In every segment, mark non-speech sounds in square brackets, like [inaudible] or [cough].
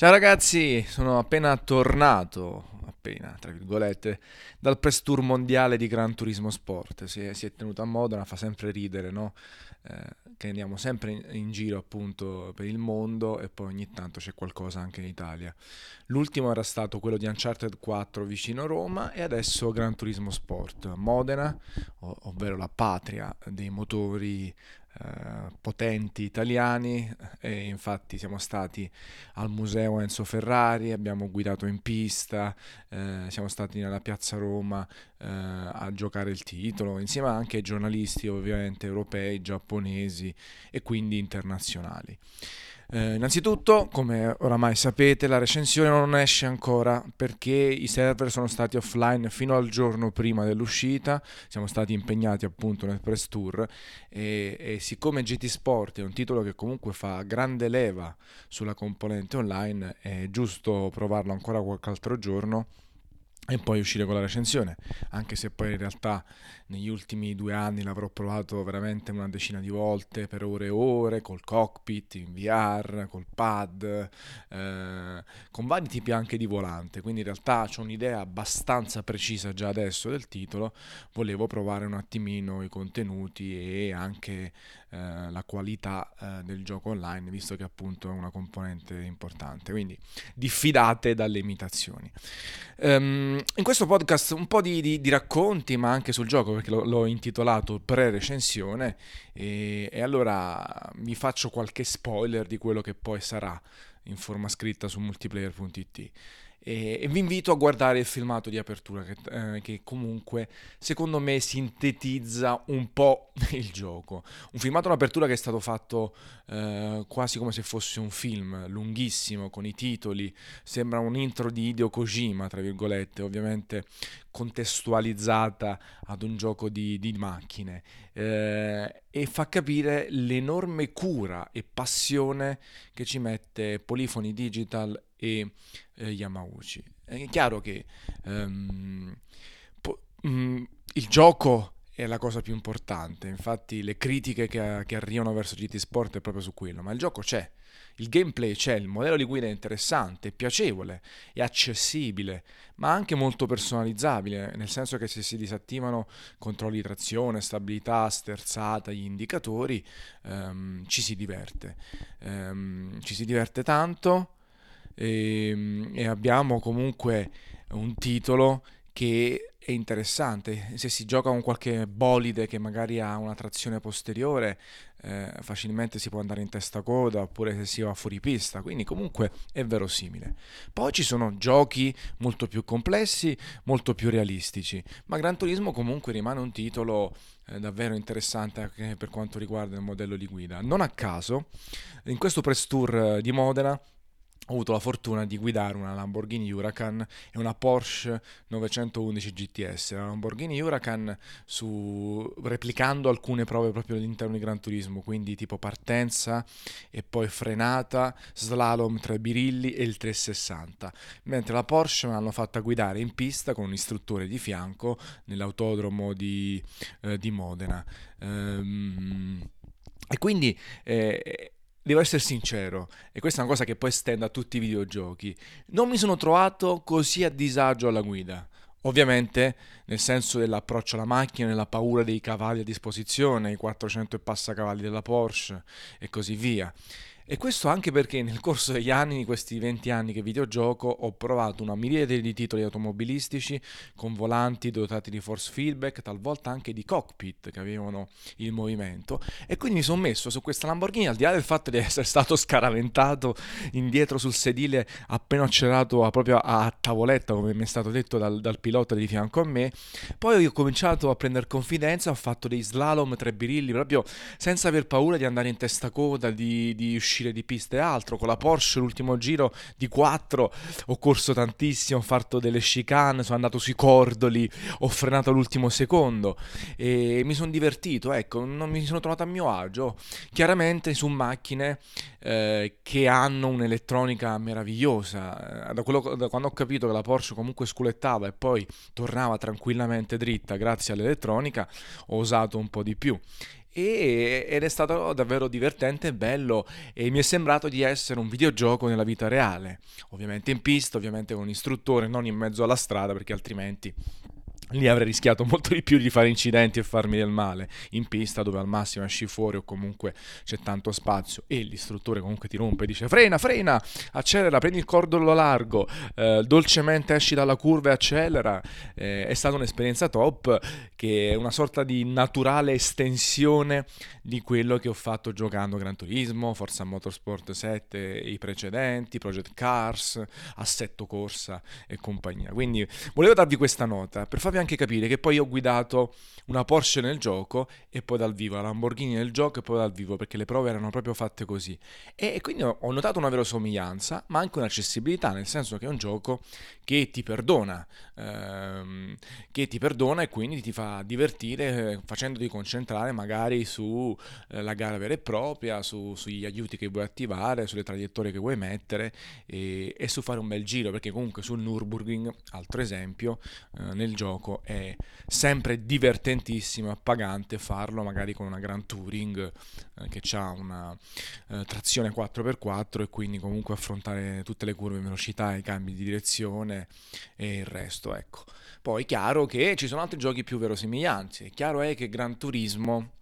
Ciao ragazzi, sono appena tornato, appena tra virgolette, dal press tour mondiale di Gran Turismo Sport. Si è, si è tenuto a Modena, fa sempre ridere, no? Eh, che andiamo sempre in, in, giro appunto per il mondo e poi ogni tanto c'è qualcosa anche in Italia. L'ultimo era stato quello di Uncharted 4 vicino Roma e adesso Gran Turismo Sport, Modena, ovvero la patria dei motori eh, potenti italiani e infatti siamo stati al museo Enzo Ferrari, abbiamo guidato in pista, eh, siamo stati nella piazza Roma eh, a giocare il titolo, insieme anche ai giornalisti ovviamente europei, giapponesi e quindi internazionali. Eh, innanzitutto, come oramai sapete, la recensione non esce ancora perché i server sono stati offline fino al giorno prima dell'uscita, siamo stati impegnati appunto nel press tour. E, e siccome GT Sport è un titolo che comunque fa grande leva sulla componente online, è giusto provarlo ancora qualche altro giorno e poi uscire con la recensione, anche se poi in realtà negli ultimi due anni l'avrò provato veramente una decina di volte per ore e ore, col cockpit, in VR, col pad, eh, con vari tipi anche di volante, quindi in realtà ho un'idea abbastanza precisa già adesso del titolo, volevo provare un attimino i contenuti e anche eh, la qualità eh, del gioco online, visto che appunto è una componente importante, quindi diffidate dalle imitazioni. Um, in questo podcast un po' di, di, di, racconti, ma anche sul gioco, perché lo, l'ho intitolato pre-recensione, e, e allora vi faccio qualche spoiler di quello che poi sarà in forma scritta su multiplayer.it e, e, vi invito a guardare il filmato di apertura che, eh, che, comunque secondo me sintetizza un po' [laughs] il gioco. Un filmato d'apertura che è stato fatto eh, quasi come se fosse un film lunghissimo con i titoli, sembra un intro di Hideo Kojima, tra virgolette, ovviamente contestualizzata ad un gioco di, di macchine eh, e fa capire l'enorme cura e passione che ci mette Polifoni Digital e eh, Yamauchi. È chiaro che um, po- um, il gioco è la cosa più importante, infatti le critiche che, che, arrivano verso GT Sport è proprio su quello, ma il gioco c'è, il gameplay c'è, il modello di guida è interessante, è piacevole, è accessibile, ma anche molto personalizzabile, nel senso che se si disattivano controlli trazione, stabilità, sterzata, gli indicatori, um, ci si diverte. Um, ci si diverte tanto e, ehm, e abbiamo comunque un titolo che è interessante. Se si gioca con qualche bolide che magari ha una trazione posteriore, eh, facilmente si può andare in testa coda oppure se si va fuori pista, quindi comunque è verosimile. Poi ci sono giochi molto più complessi, molto più realistici, ma Gran Turismo comunque rimane un titolo eh, davvero interessante anche per quanto riguarda il modello di guida. Non a caso, in questo press tour di Modena ho avuto la fortuna di guidare una Lamborghini Huracan e una Porsche 911 GTS. La Lamborghini Huracan su, replicando alcune prove proprio all'interno di Gran Turismo, quindi tipo partenza e poi frenata, slalom tra i birilli e il 360. Mentre la Porsche me l'hanno fatta guidare in pista con un istruttore di fianco nell'autodromo di, eh, di Modena. Ehm, e quindi eh, devo essere sincero, e questa è una cosa che poi estendo a tutti i videogiochi, non mi sono trovato così a disagio alla guida. Ovviamente nel senso dell'approccio alla macchina, nella paura dei cavalli a disposizione, i 400 e passa cavalli della Porsche e così via. E questo anche perché nel corso degli anni, di questi 20 anni che videogioco, ho provato una miriade di titoli automobilistici con volanti dotati di force feedback, talvolta anche di cockpit che avevano il movimento. E quindi mi sono messo su questa Lamborghini, al di là del fatto di [laughs] essere stato scaraventato indietro sul sedile appena accelerato a, proprio a tavoletta, come mi è stato detto dal, dal pilota di fianco a me. Poi ho cominciato a prendere confidenza, ho fatto dei slalom tre birilli proprio senza aver paura di andare in testa coda, di, di uscire uscire di pista e altro. Con la Porsche l'ultimo giro di 4 ho corso tantissimo, ho fatto delle chicane, sono andato sui cordoli, ho frenato all'ultimo secondo e mi sono divertito, ecco, non mi sono trovato a mio agio. Chiaramente su macchine eh, che hanno un'elettronica meravigliosa. Eh, da, quello, da quando ho capito che la Porsche comunque sculettava e poi tornava tranquillamente dritta grazie all'elettronica, ho usato un po' di più e, ed è stato davvero divertente e bello e mi è sembrato di essere un videogioco nella vita reale, ovviamente in pista, ovviamente con un istruttore, non in mezzo alla strada perché altrimenti lì avrei rischiato molto di più di fare incidenti e farmi del male in pista dove al massimo esci fuori o comunque c'è tanto spazio e l'istruttore comunque ti rompe e dice frena, frena, accelera, prendi il cordolo largo, eh, dolcemente esci dalla curva e accelera. Eh, è stata un'esperienza top che è una sorta di naturale estensione di quello che ho fatto giocando Gran Turismo, Forza Motorsport 7, i precedenti, Project Cars, Assetto Corsa e compagnia. Quindi volevo darvi questa nota per farvi anche capire che poi ho guidato una Porsche nel gioco e poi dal vivo, la Lamborghini nel gioco e poi dal vivo, perché le prove erano proprio fatte così. E, quindi ho, ho notato una vera somiglianza, ma anche un'accessibilità, nel senso che è un gioco che ti perdona, ehm, che ti perdona e quindi ti fa divertire eh, facendoti concentrare magari sulla eh, gara vera e propria, su, sugli aiuti che vuoi attivare, sulle traiettorie che vuoi mettere e, e, su fare un bel giro, perché comunque sul Nürburgring, altro esempio, eh, nel gioco è sempre divertentissimo, appagante farlo magari con una Grand Touring eh, che ha una eh, trazione 4x4 e quindi comunque affrontare tutte le curve, velocità, i cambi di direzione e il resto, ecco. Poi è chiaro che ci sono altri giochi più verosimiglianti, è chiaro è che Gran Turismo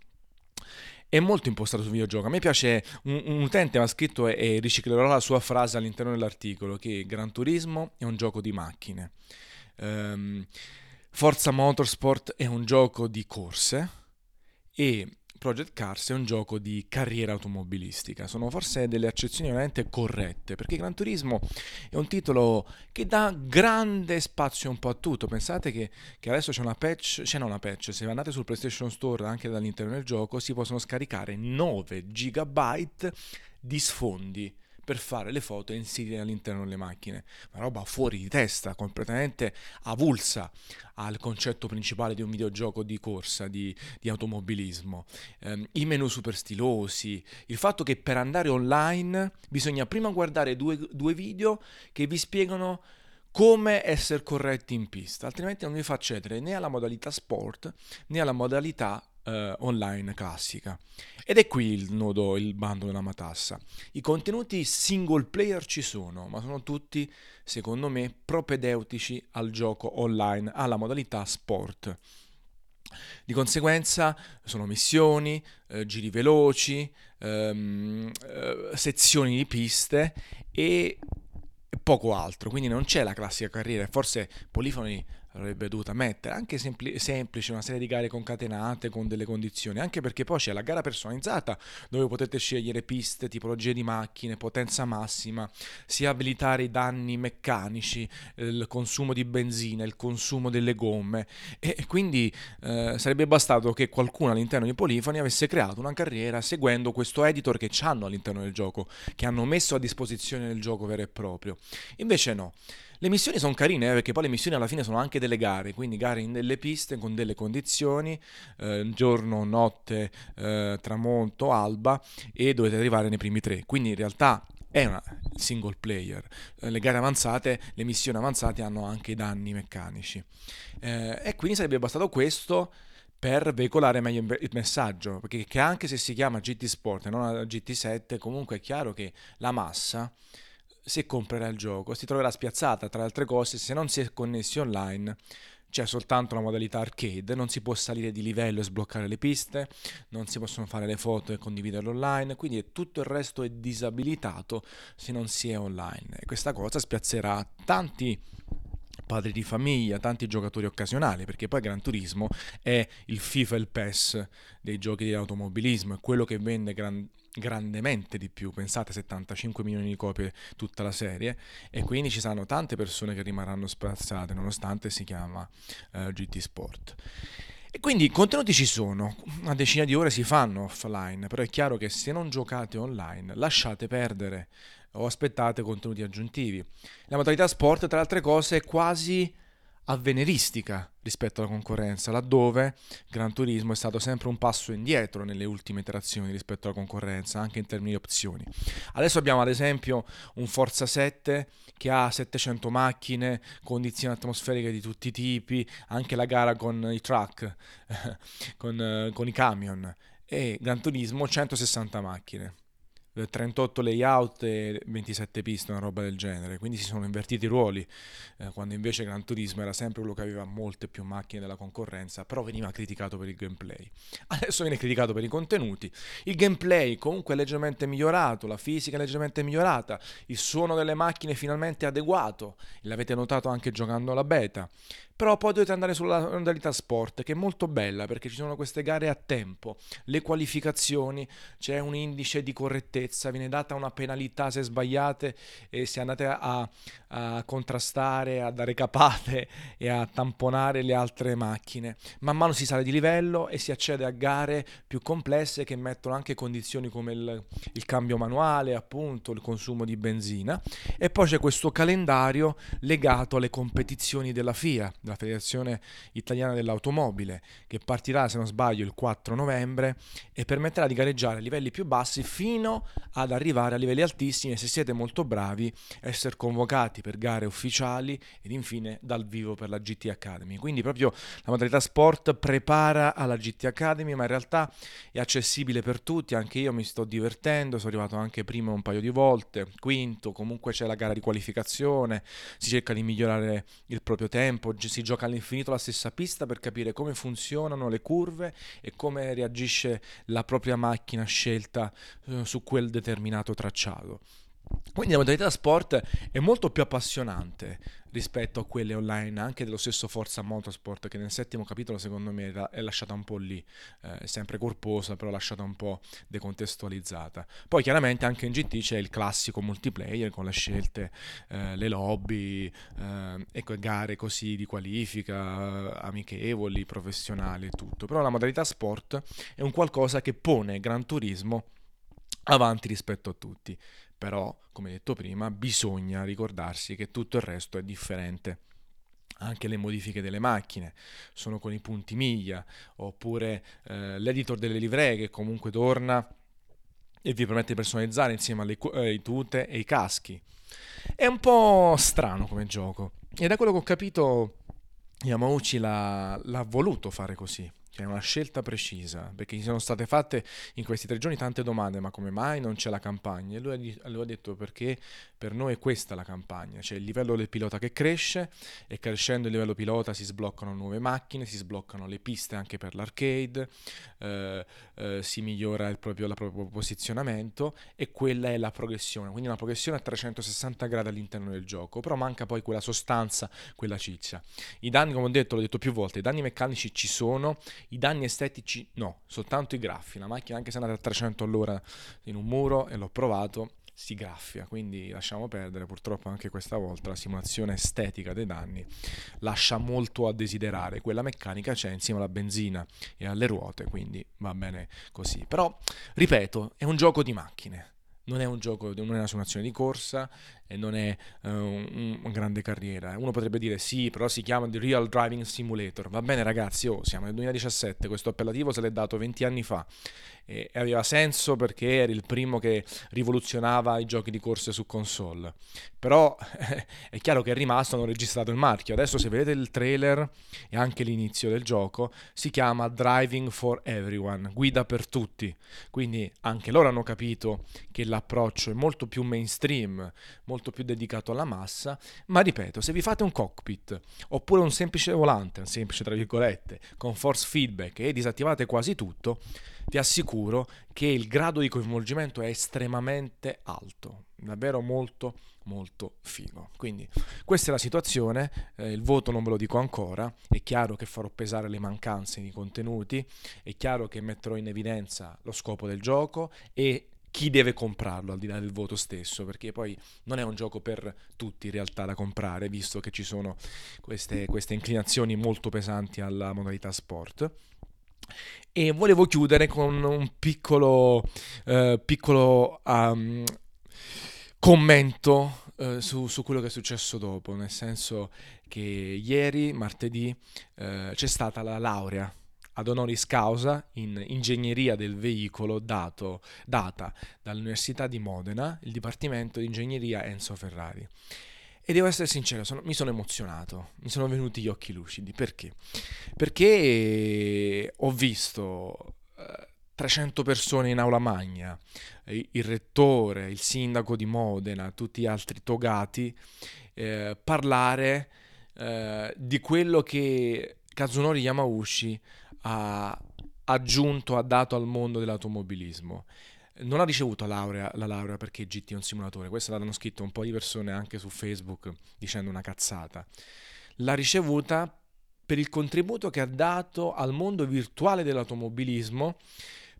è molto impostato sul videogioco. A me piace, un, un utente mi ha scritto e, e, riciclerò la sua frase all'interno dell'articolo, che Gran Turismo è un gioco di macchine. Um, Forza Motorsport è un gioco di corse e Project Cars è un gioco di carriera automobilistica. Sono forse delle accezioni veramente corrette, perché Gran Turismo è un titolo che dà grande spazio un po' a tutto. Pensate che, che adesso c'è una patch, c'è una patch, se andate sul PlayStation Store anche dall'interno del gioco si possono scaricare 9 GB di sfondi per fare le foto e inserire all'interno delle macchine. Una roba fuori di testa, completamente avulsa al concetto principale di un videogioco di corsa, di, di automobilismo. Um, I menu super stilosi, il fatto che per andare online bisogna prima guardare due, due video che vi spiegano come essere corretti in pista, altrimenti non vi fa accedere né alla modalità sport né alla modalità eh, online classica. Ed è qui il nodo, il bando della matassa. I contenuti single player ci sono, ma sono tutti, secondo me, propedeutici al gioco online, alla modalità sport. Di conseguenza sono missioni, eh, giri veloci, ehm, eh, sezioni di piste e poco altro. Quindi non c'è la classica carriera. Forse Polifoni avrebbe dovuto mettere, anche sempli- semplice, una serie di gare concatenate con delle condizioni, anche perché poi c'è la gara personalizzata dove potete scegliere piste, tipologie di macchine, potenza massima, sia abilitare i danni meccanici, il consumo di benzina, il consumo delle gomme e, quindi eh, sarebbe bastato che qualcuno all'interno di Polifoni avesse creato una carriera seguendo questo editor che hanno all'interno del gioco, che hanno messo a disposizione del gioco vero e proprio. Invece no. Le missioni sono carine eh, perché poi le missioni alla fine sono anche delle gare, quindi gare in delle piste con delle condizioni, eh, giorno, notte, eh, tramonto, alba e dovete arrivare nei primi tre. Quindi in realtà è una single player. Eh, le gare avanzate, le missioni avanzate hanno anche i danni meccanici. Eh, e quindi sarebbe bastato questo per veicolare meglio il messaggio, perché anche se si chiama GT Sport e non GT7, comunque è chiaro che la massa se comprerà il gioco si troverà spiazzata tra le altre cose se non si è connessi online c'è soltanto la modalità arcade, non si può salire di livello e sbloccare le piste, non si possono fare le foto e condividerle online, quindi tutto il resto è disabilitato se non si è online. E questa cosa spiazzerà tanti padri di famiglia, tanti giocatori occasionali, perché poi Gran Turismo è il FIFA e il PES dei giochi di automobilismo, è quello che vende gran, grandemente di più, pensate 75 milioni di copie tutta la serie e quindi ci saranno tante persone che rimarranno spazzate nonostante si chiama eh, GT Sport. E quindi i contenuti ci sono, una decina di ore si fanno offline, però è chiaro che se non giocate online lasciate perdere o aspettate contenuti aggiuntivi. La modalità sport, tra le altre cose, è quasi avveniristica rispetto alla concorrenza, laddove Gran Turismo è stato sempre un passo indietro nelle ultime iterazioni rispetto alla concorrenza, anche in termini di opzioni. Adesso abbiamo ad esempio un Forza 7 che ha 700 macchine, condizioni atmosferiche di tutti i tipi, anche la gara con i truck, [laughs] con, con i camion e Gran Turismo 160 macchine. 38 layout e 27 piste, una roba del genere, quindi si sono invertiti i ruoli, eh, quando invece Gran Turismo era sempre quello che aveva molte più macchine della concorrenza, però veniva criticato per il gameplay. [laughs] Adesso viene criticato per i contenuti, il gameplay comunque è leggermente migliorato, la fisica è leggermente migliorata, il suono delle macchine è finalmente adeguato, l'avete notato anche giocando alla beta, però poi dovete andare sulla modalità sport che è molto bella perché ci sono queste gare a tempo, le qualificazioni, c'è un indice di correttezza, viene data una penalità se sbagliate e se andate a, a contrastare, a dare capate e a tamponare le altre macchine. Man mano si sale di livello e si accede a gare più complesse che mettono anche condizioni come il, il cambio manuale, appunto, il consumo di benzina e poi c'è questo calendario legato alle competizioni della FIA della Federazione Italiana dell'Automobile, che partirà, se non sbaglio, il 4 novembre e permetterà di gareggiare a livelli più bassi fino ad arrivare a livelli altissimi e se siete molto bravi essere convocati per gare ufficiali ed infine dal vivo per la GT Academy. Quindi proprio la modalità sport prepara alla GT Academy, ma in realtà è accessibile per tutti, anche io mi sto divertendo, sono arrivato anche prima un paio di volte, quinto, comunque c'è la gara di qualificazione, si cerca di migliorare il proprio tempo, si gioca all'infinito la stessa pista per capire come funzionano le curve e come reagisce la propria macchina scelta eh, su quel determinato tracciato. Quindi la modalità sport è molto più appassionante rispetto a quelle online, anche dello stesso Forza Motorsport, che nel settimo capitolo secondo me è lasciata un po' lì, eh, sempre corposa, però lasciata un po' decontestualizzata. Poi chiaramente anche in GT c'è il classico multiplayer con le scelte, eh, le lobby, eh, ecco, gare così di qualifica, amichevoli, professionali e tutto. Però la modalità sport è un qualcosa che pone Gran Turismo avanti rispetto a tutti però, come detto prima, bisogna ricordarsi che tutto il resto è differente. Anche le modifiche delle macchine sono con i punti miglia, oppure eh, l'editor delle livree che comunque torna e vi permette di personalizzare insieme alle eh, tute e i caschi. È un po' strano come gioco e da quello che ho capito Yamauchi l'ha, l'ha voluto fare così è una scelta precisa, perché gli sono state fatte in questi tre giorni tante domande, ma come mai non c'è la campagna? E lui, lui ha detto perché per noi è questa la campagna, cioè il livello del pilota che cresce e crescendo il livello pilota si sbloccano nuove macchine, si sbloccano le piste anche per l'arcade, eh, eh, si migliora il proprio, il proprio posizionamento e quella è la progressione, quindi una progressione a 360 gradi all'interno del gioco, però manca poi quella sostanza, quella ciccia. I danni, come ho detto, l'ho detto più volte, i danni meccanici ci sono, i danni estetici no, soltanto i graffi. La macchina, anche se è andata a 300 all'ora in un muro, e l'ho provato, si graffia, quindi lasciamo perdere. Purtroppo anche questa volta la simulazione estetica dei danni lascia molto a desiderare. Quella meccanica c'è insieme alla benzina e alle ruote, quindi va bene così. Però, ripeto, è un gioco di macchine non è un gioco, non è una simulazione di corsa e non è uh, un, una grande carriera. Uno potrebbe dire sì, però si chiama The Real Driving Simulator. Va bene ragazzi, oh, siamo nel 2017, questo appellativo se l'è dato 20 anni fa e, e aveva senso perché era il primo che rivoluzionava i giochi di corse su console. Però [laughs] è chiaro che è rimasto, hanno registrato il marchio. Adesso se vedete il trailer e anche l'inizio del gioco, si chiama Driving for Everyone, guida per tutti. Quindi anche loro hanno capito che l'approccio è molto più mainstream, molto più dedicato alla massa, ma ripeto, se vi fate un cockpit oppure un semplice volante, un semplice tra virgolette, con force feedback e disattivate quasi tutto, vi assicuro che il grado di coinvolgimento è estremamente alto, davvero molto molto figo. Quindi questa è la situazione, eh, il voto non ve lo dico ancora, è chiaro che farò pesare le mancanze nei contenuti, è chiaro che metterò in evidenza lo scopo del gioco e chi deve comprarlo al di là del voto stesso, perché poi non è un gioco per tutti in realtà da comprare, visto che ci sono queste, queste inclinazioni molto pesanti alla modalità sport. E volevo chiudere con un piccolo, uh, piccolo um, commento uh, su, su, quello che è successo dopo, nel senso che ieri, martedì, uh, c'è stata la laurea ad honoris causa in ingegneria del veicolo dato, data dall'Università di Modena, il Dipartimento di Ingegneria Enzo Ferrari. E devo essere sincero, sono, mi sono emozionato, mi sono venuti gli occhi lucidi. Perché? Perché ho visto eh, 300 persone in aula magna, il rettore, il sindaco di Modena, tutti gli altri togati, eh, parlare eh, di quello che Kazunori Yamauchi ha aggiunto, ha dato al mondo dell'automobilismo. Non ha ricevuto la laurea, la laurea perché GT è un simulatore, questo l'hanno scritto un po' di persone anche su Facebook dicendo una cazzata. L'ha ricevuta per il contributo che ha dato al mondo virtuale dell'automobilismo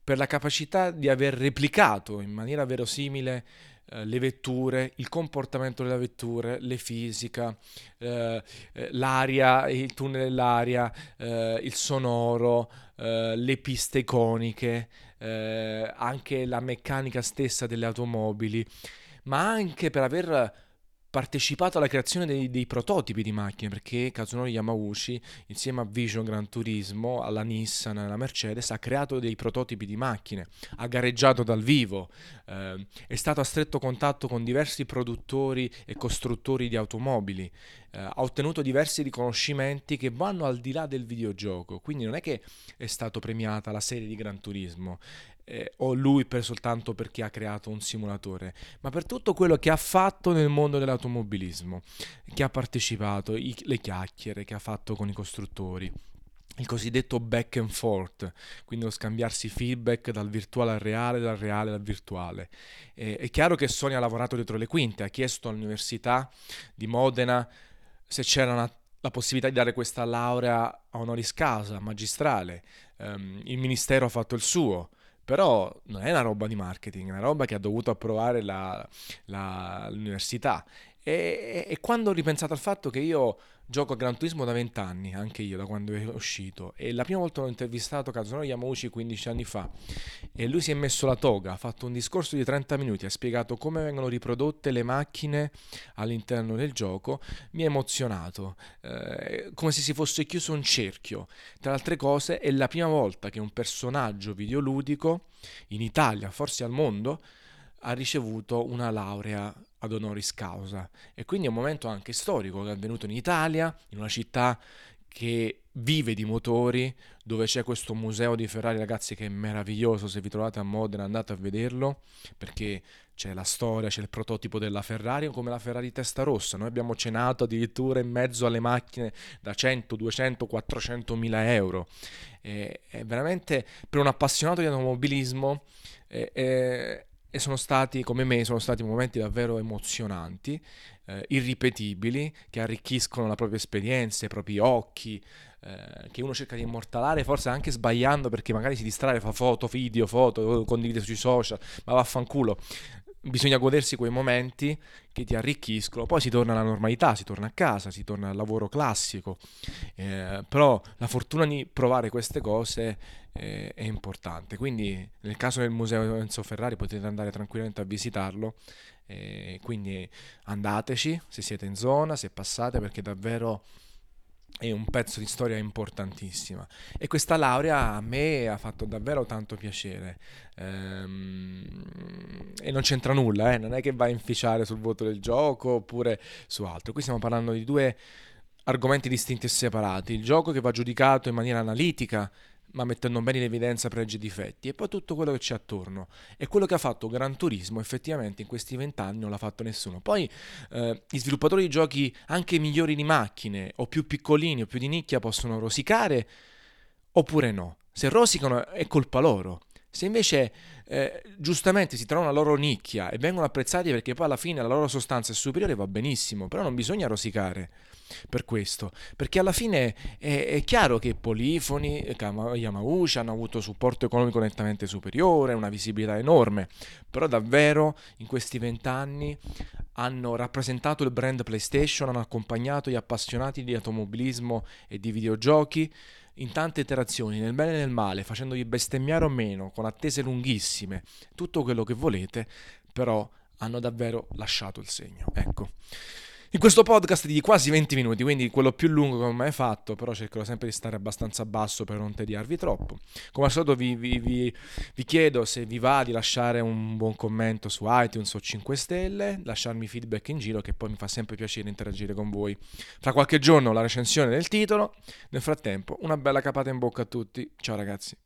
per la capacità di aver replicato in maniera verosimile eh, le vetture, il comportamento delle vetture, le fisica, eh, eh l'aria, il tunnel dell'aria, eh, il sonoro, le piste iconiche, anche la meccanica stessa delle automobili, ma anche per aver partecipato alla creazione dei, dei, prototipi di macchine perché Kazunori Yamauchi insieme a Vision Gran Turismo, alla Nissan, alla Mercedes ha creato dei prototipi di macchine, ha gareggiato dal vivo, eh, è stato a stretto contatto con diversi produttori e costruttori di automobili, eh, ha ottenuto diversi riconoscimenti che vanno al di là del videogioco, quindi non è che è stato premiata la serie di Gran Turismo, eh, o lui per soltanto perché ha creato un simulatore, ma per tutto quello che ha fatto nel mondo dell'automobilismo, che ha partecipato, i, le chiacchiere che ha fatto con i costruttori il cosiddetto back and forth, quindi lo scambiarsi feedback dal virtuale al reale, dal reale al virtuale. Eh, è chiaro che Sony ha lavorato dietro le quinte, ha chiesto all'Università di Modena se c'era una, la possibilità di dare questa laurea a honoris causa, magistrale. Um, il Ministero ha fatto il suo, però non è una roba di marketing, è una roba che ha dovuto approvare la, la, l'università. E, e, quando ho ripensato al fatto che io gioco a Gran Turismo da 20 anni, anche io da quando è uscito, e la prima volta l'ho intervistato Kazunori Yamauchi 15 anni fa, e lui si è messo la toga, ha fatto un discorso di 30 minuti, ha spiegato come vengono riprodotte le macchine all'interno del gioco, mi ha emozionato, eh, come se si fosse chiuso un cerchio. Tra altre cose è la prima volta che un personaggio videoludico in Italia, forse al mondo, ha ricevuto una laurea ad honoris causa. E quindi è un momento anche storico che è avvenuto in Italia, in una città che vive di motori, dove c'è questo museo di Ferrari, ragazzi, che è meraviglioso, se vi trovate a Modena andate a vederlo, perché c'è la storia, c'è il prototipo della Ferrari, come la Ferrari testa rossa, noi abbiamo cenato addirittura in mezzo alle macchine da 100, 200, 400 mila euro, è, è veramente per un appassionato di automobilismo è, e sono stati, come me, sono stati momenti davvero emozionanti, eh, irripetibili, che arricchiscono la propria esperienza, i propri occhi, eh, che uno cerca di immortalare, forse anche sbagliando perché magari si distrae, fa foto, video, foto, condivide sui social, ma vaffanculo bisogna godersi quei momenti che ti arricchiscono, poi si torna alla normalità, si torna a casa, si torna al lavoro classico, eh, però la fortuna di provare queste cose eh, è importante, quindi nel caso del museo Enzo Ferrari potete andare tranquillamente a visitarlo, eh, quindi andateci se siete in zona, se passate perché davvero è un pezzo di storia importantissima. E questa laurea a me ha fatto davvero tanto piacere. Ehm, e non c'entra nulla, eh? non è che va a inficiare sul voto del gioco oppure su altro, qui stiamo parlando di due argomenti distinti e separati, il gioco che va giudicato in maniera analitica ma mettendo bene in evidenza pregi e difetti, e poi tutto quello che c'è attorno. E quello che ha fatto Gran Turismo effettivamente in questi vent'anni non l'ha fatto nessuno. Poi eh, gli sviluppatori di giochi anche migliori di macchine, o più piccolini o più di nicchia, possono rosicare oppure no. Se rosicano è colpa loro. Se invece eh, giustamente si trovano la loro nicchia e vengono apprezzati perché poi alla fine la loro sostanza è superiore, va benissimo, però non bisogna rosicare per questo, perché alla fine è, è chiaro che Polifoni e Yamauchi hanno avuto supporto economico nettamente superiore, una visibilità enorme, però davvero in questi vent'anni hanno rappresentato il brand PlayStation, hanno accompagnato gli appassionati di automobilismo e di videogiochi in tante interazioni, nel bene e nel male, facendogli bestemmiare o meno, con attese lunghissime, tutto quello che volete, però hanno davvero lasciato il segno. Ecco in questo podcast di quasi 20 minuti, quindi quello più lungo che ho mai fatto, però cercherò sempre di stare abbastanza basso per non tediarvi troppo. Come al solito vi, vi, vi, vi, chiedo se vi va di lasciare un buon commento su iTunes o 5 stelle, lasciarmi feedback in giro che poi mi fa sempre piacere interagire con voi. Fra qualche giorno la recensione del titolo, nel frattempo una bella capata in bocca a tutti, ciao ragazzi.